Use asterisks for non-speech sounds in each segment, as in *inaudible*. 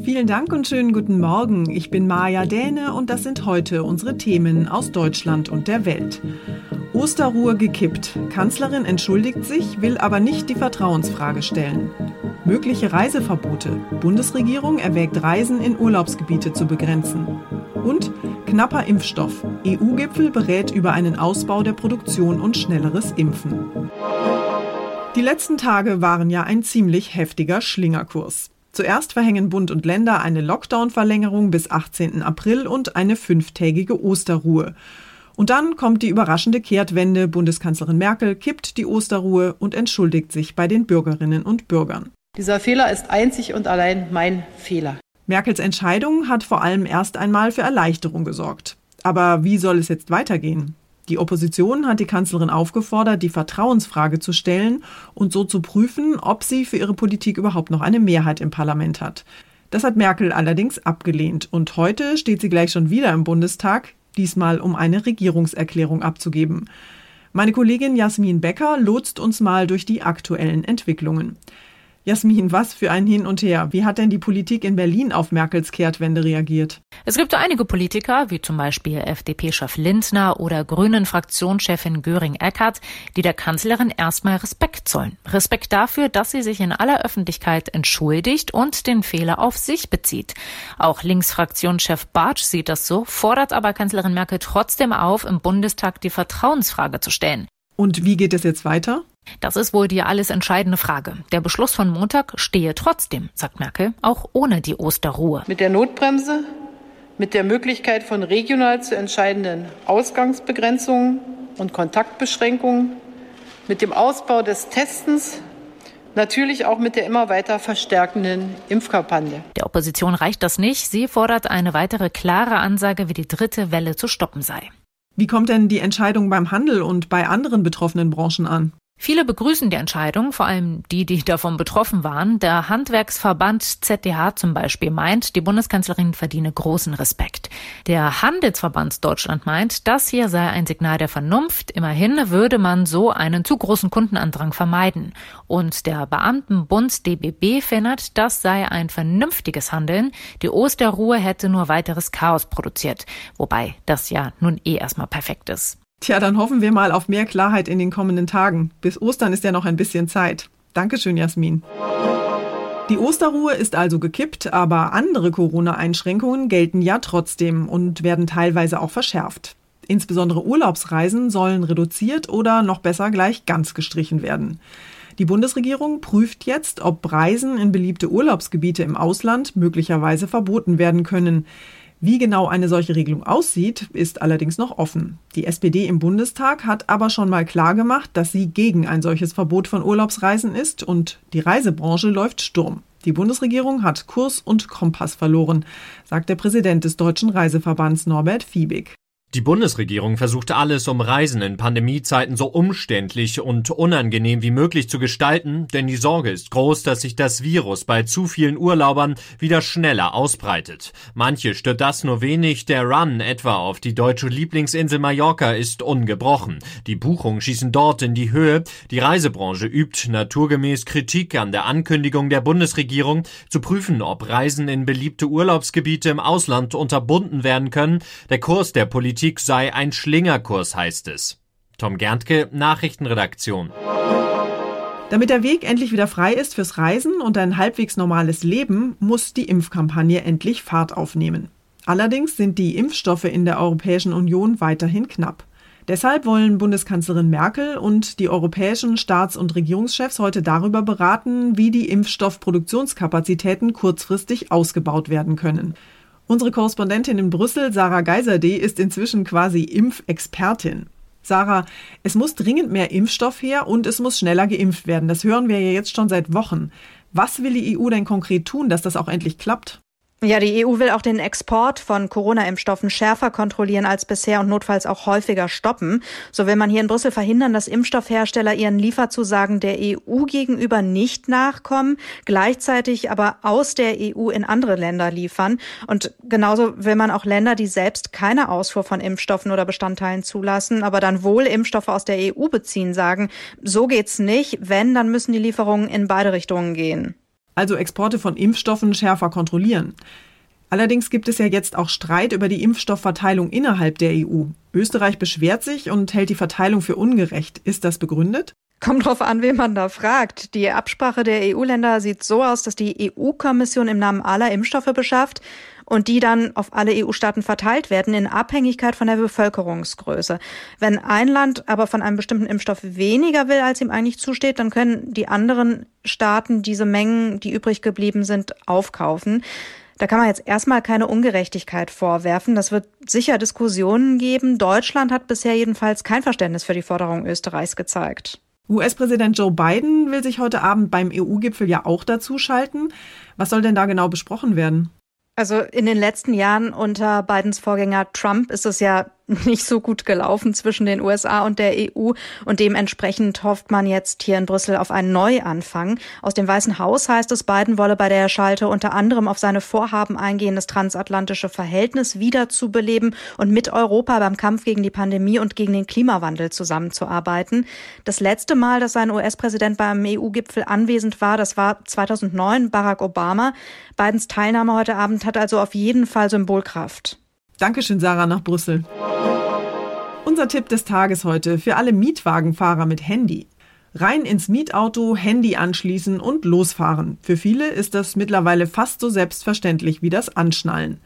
Vielen Dank und schönen guten Morgen. Ich bin Maja Däne und das sind heute unsere Themen aus Deutschland und der Welt. Osterruhe gekippt. Kanzlerin entschuldigt sich, will aber nicht die Vertrauensfrage stellen. Mögliche Reiseverbote. Bundesregierung erwägt Reisen in Urlaubsgebiete zu begrenzen. Und knapper Impfstoff. EU-Gipfel berät über einen Ausbau der Produktion und schnelleres Impfen. Die letzten Tage waren ja ein ziemlich heftiger Schlingerkurs. Zuerst verhängen Bund und Länder eine Lockdown-Verlängerung bis 18. April und eine fünftägige Osterruhe. Und dann kommt die überraschende Kehrtwende. Bundeskanzlerin Merkel kippt die Osterruhe und entschuldigt sich bei den Bürgerinnen und Bürgern. Dieser Fehler ist einzig und allein mein Fehler. Merkels Entscheidung hat vor allem erst einmal für Erleichterung gesorgt. Aber wie soll es jetzt weitergehen? Die Opposition hat die Kanzlerin aufgefordert, die Vertrauensfrage zu stellen und so zu prüfen, ob sie für ihre Politik überhaupt noch eine Mehrheit im Parlament hat. Das hat Merkel allerdings abgelehnt und heute steht sie gleich schon wieder im Bundestag, diesmal um eine Regierungserklärung abzugeben. Meine Kollegin Jasmin Becker lotst uns mal durch die aktuellen Entwicklungen. Jasmin, was für ein Hin und Her. Wie hat denn die Politik in Berlin auf Merkels Kehrtwende reagiert? Es gibt einige Politiker, wie zum Beispiel FDP-Chef Lindner oder Grünen-Fraktionschefin Göring-Eckardt, die der Kanzlerin erstmal Respekt zollen. Respekt dafür, dass sie sich in aller Öffentlichkeit entschuldigt und den Fehler auf sich bezieht. Auch Linksfraktionschef Bartsch sieht das so, fordert aber Kanzlerin Merkel trotzdem auf, im Bundestag die Vertrauensfrage zu stellen. Und wie geht es jetzt weiter? Das ist wohl die alles entscheidende Frage. Der Beschluss von Montag stehe trotzdem, sagt Merkel, auch ohne die Osterruhe. Mit der Notbremse, mit der Möglichkeit von regional zu entscheidenden Ausgangsbegrenzungen und Kontaktbeschränkungen, mit dem Ausbau des Testens, natürlich auch mit der immer weiter verstärkenden Impfkampagne. Der Opposition reicht das nicht. Sie fordert eine weitere klare Ansage, wie die dritte Welle zu stoppen sei. Wie kommt denn die Entscheidung beim Handel und bei anderen betroffenen Branchen an? Viele begrüßen die Entscheidung, vor allem die, die davon betroffen waren. Der Handwerksverband ZDH zum Beispiel meint, die Bundeskanzlerin verdiene großen Respekt. Der Handelsverband Deutschland meint, das hier sei ein Signal der Vernunft. Immerhin würde man so einen zu großen Kundenandrang vermeiden. Und der Beamtenbund DBB findet, das sei ein vernünftiges Handeln. Die Osterruhe hätte nur weiteres Chaos produziert. Wobei das ja nun eh erstmal perfekt ist. Tja, dann hoffen wir mal auf mehr Klarheit in den kommenden Tagen. Bis Ostern ist ja noch ein bisschen Zeit. Dankeschön, Jasmin. Die Osterruhe ist also gekippt, aber andere Corona-Einschränkungen gelten ja trotzdem und werden teilweise auch verschärft. Insbesondere Urlaubsreisen sollen reduziert oder noch besser gleich ganz gestrichen werden. Die Bundesregierung prüft jetzt, ob Reisen in beliebte Urlaubsgebiete im Ausland möglicherweise verboten werden können. Wie genau eine solche Regelung aussieht, ist allerdings noch offen. Die SPD im Bundestag hat aber schon mal klargemacht, dass sie gegen ein solches Verbot von Urlaubsreisen ist und die Reisebranche läuft Sturm. Die Bundesregierung hat Kurs und Kompass verloren, sagt der Präsident des Deutschen Reiseverbands Norbert Fiebig. Die Bundesregierung versuchte alles, um Reisen in Pandemiezeiten so umständlich und unangenehm wie möglich zu gestalten, denn die Sorge ist groß, dass sich das Virus bei zu vielen Urlaubern wieder schneller ausbreitet. Manche stört das nur wenig, der Run etwa auf die deutsche Lieblingsinsel Mallorca ist ungebrochen. Die Buchungen schießen dort in die Höhe. Die Reisebranche übt naturgemäß Kritik an der Ankündigung der Bundesregierung, zu prüfen, ob Reisen in beliebte Urlaubsgebiete im Ausland unterbunden werden können. Der Kurs der Politik Politik sei ein Schlingerkurs, heißt es. Tom Gerntke, Nachrichtenredaktion. Damit der Weg endlich wieder frei ist fürs Reisen und ein halbwegs normales Leben, muss die Impfkampagne endlich Fahrt aufnehmen. Allerdings sind die Impfstoffe in der Europäischen Union weiterhin knapp. Deshalb wollen Bundeskanzlerin Merkel und die europäischen Staats- und Regierungschefs heute darüber beraten, wie die Impfstoffproduktionskapazitäten kurzfristig ausgebaut werden können. Unsere Korrespondentin in Brüssel, Sarah Geiserde, ist inzwischen quasi Impfexpertin. Sarah, es muss dringend mehr Impfstoff her und es muss schneller geimpft werden. Das hören wir ja jetzt schon seit Wochen. Was will die EU denn konkret tun, dass das auch endlich klappt? Ja, die EU will auch den Export von Corona-Impfstoffen schärfer kontrollieren als bisher und notfalls auch häufiger stoppen. So will man hier in Brüssel verhindern, dass Impfstoffhersteller ihren Lieferzusagen der EU gegenüber nicht nachkommen, gleichzeitig aber aus der EU in andere Länder liefern. Und genauso will man auch Länder, die selbst keine Ausfuhr von Impfstoffen oder Bestandteilen zulassen, aber dann wohl Impfstoffe aus der EU beziehen, sagen, so geht's nicht. Wenn, dann müssen die Lieferungen in beide Richtungen gehen also Exporte von Impfstoffen schärfer kontrollieren. Allerdings gibt es ja jetzt auch Streit über die Impfstoffverteilung innerhalb der EU. Österreich beschwert sich und hält die Verteilung für ungerecht. Ist das begründet? Kommt drauf an, wen man da fragt. Die Absprache der EU-Länder sieht so aus, dass die EU-Kommission im Namen aller Impfstoffe beschafft und die dann auf alle EU-Staaten verteilt werden in Abhängigkeit von der Bevölkerungsgröße. Wenn ein Land aber von einem bestimmten Impfstoff weniger will, als ihm eigentlich zusteht, dann können die anderen Staaten diese Mengen, die übrig geblieben sind, aufkaufen. Da kann man jetzt erstmal keine Ungerechtigkeit vorwerfen. Das wird sicher Diskussionen geben. Deutschland hat bisher jedenfalls kein Verständnis für die Forderung Österreichs gezeigt. US-Präsident Joe Biden will sich heute Abend beim EU-Gipfel ja auch dazu schalten. Was soll denn da genau besprochen werden? Also in den letzten Jahren unter Bidens Vorgänger Trump ist es ja *laughs* nicht so gut gelaufen zwischen den USA und der EU und dementsprechend hofft man jetzt hier in Brüssel auf einen Neuanfang. Aus dem Weißen Haus heißt es, Biden wolle bei der Schalte unter anderem auf seine Vorhaben eingehen, das transatlantische Verhältnis wiederzubeleben und mit Europa beim Kampf gegen die Pandemie und gegen den Klimawandel zusammenzuarbeiten. Das letzte Mal, dass ein US-Präsident beim EU-Gipfel anwesend war, das war 2009 Barack Obama. Bidens Teilnahme heute Abend hat also auf jeden Fall Symbolkraft. Dankeschön, Sarah, nach Brüssel. Unser Tipp des Tages heute für alle Mietwagenfahrer mit Handy. Rein ins Mietauto, Handy anschließen und losfahren. Für viele ist das mittlerweile fast so selbstverständlich wie das Anschnallen.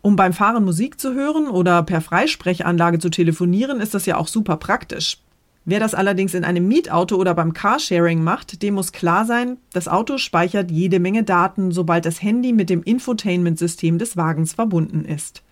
Um beim Fahren Musik zu hören oder per Freisprechanlage zu telefonieren, ist das ja auch super praktisch. Wer das allerdings in einem Mietauto oder beim Carsharing macht, dem muss klar sein, das Auto speichert jede Menge Daten, sobald das Handy mit dem Infotainment-System des Wagens verbunden ist.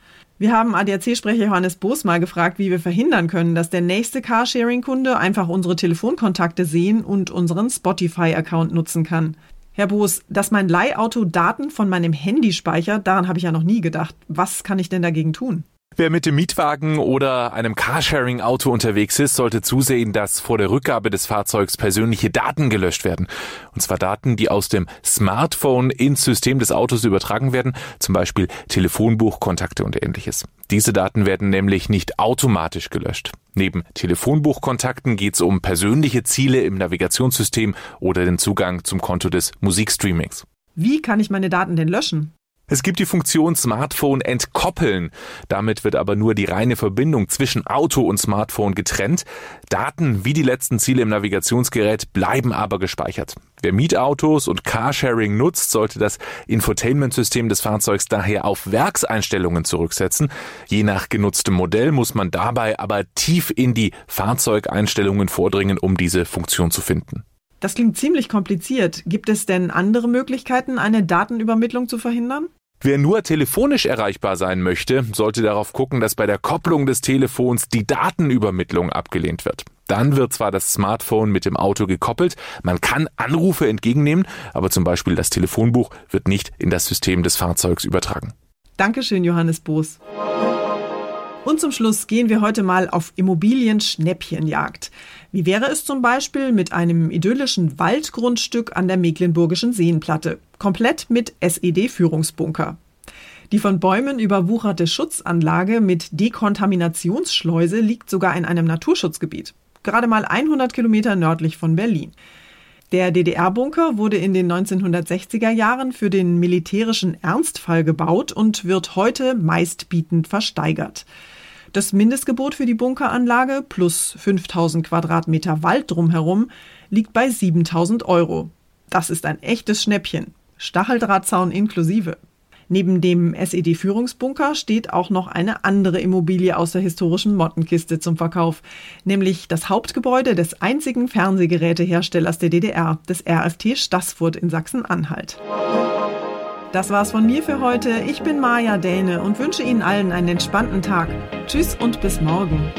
Wir haben ADAC-Sprecher Johannes Boos mal gefragt, wie wir verhindern können, dass der nächste Carsharing-Kunde einfach unsere Telefonkontakte sehen und unseren Spotify-Account nutzen kann. Herr Boos, dass mein Leihauto Daten von meinem Handy speichert, daran habe ich ja noch nie gedacht. Was kann ich denn dagegen tun? Wer mit dem Mietwagen oder einem Carsharing-Auto unterwegs ist, sollte zusehen, dass vor der Rückgabe des Fahrzeugs persönliche Daten gelöscht werden. Und zwar Daten, die aus dem Smartphone ins System des Autos übertragen werden, zum Beispiel Telefonbuch, Kontakte und ähnliches. Diese Daten werden nämlich nicht automatisch gelöscht. Neben Telefonbuchkontakten geht es um persönliche Ziele im Navigationssystem oder den Zugang zum Konto des Musikstreamings. Wie kann ich meine Daten denn löschen? Es gibt die Funktion Smartphone entkoppeln. Damit wird aber nur die reine Verbindung zwischen Auto und Smartphone getrennt. Daten wie die letzten Ziele im Navigationsgerät bleiben aber gespeichert. Wer Mietautos und Carsharing nutzt, sollte das Infotainment-System des Fahrzeugs daher auf Werkseinstellungen zurücksetzen. Je nach genutztem Modell muss man dabei aber tief in die Fahrzeugeinstellungen vordringen, um diese Funktion zu finden. Das klingt ziemlich kompliziert. Gibt es denn andere Möglichkeiten, eine Datenübermittlung zu verhindern? Wer nur telefonisch erreichbar sein möchte, sollte darauf gucken, dass bei der Kopplung des Telefons die Datenübermittlung abgelehnt wird. Dann wird zwar das Smartphone mit dem Auto gekoppelt, man kann Anrufe entgegennehmen, aber zum Beispiel das Telefonbuch wird nicht in das System des Fahrzeugs übertragen. Dankeschön, Johannes Boos. Und zum Schluss gehen wir heute mal auf Immobilien-Schnäppchenjagd. Wie wäre es zum Beispiel mit einem idyllischen Waldgrundstück an der Mecklenburgischen Seenplatte, komplett mit SED-Führungsbunker? Die von Bäumen überwucherte Schutzanlage mit Dekontaminationsschleuse liegt sogar in einem Naturschutzgebiet, gerade mal 100 Kilometer nördlich von Berlin. Der DDR-Bunker wurde in den 1960er Jahren für den militärischen Ernstfall gebaut und wird heute meistbietend versteigert. Das Mindestgebot für die Bunkeranlage plus 5000 Quadratmeter Wald drumherum liegt bei 7000 Euro. Das ist ein echtes Schnäppchen. Stacheldrahtzaun inklusive. Neben dem SED-Führungsbunker steht auch noch eine andere Immobilie aus der historischen Mottenkiste zum Verkauf, nämlich das Hauptgebäude des einzigen Fernsehgeräteherstellers der DDR, des RFT Stassfurt in Sachsen-Anhalt. Das war's von mir für heute. Ich bin Maja Däne und wünsche Ihnen allen einen entspannten Tag. Tschüss und bis morgen.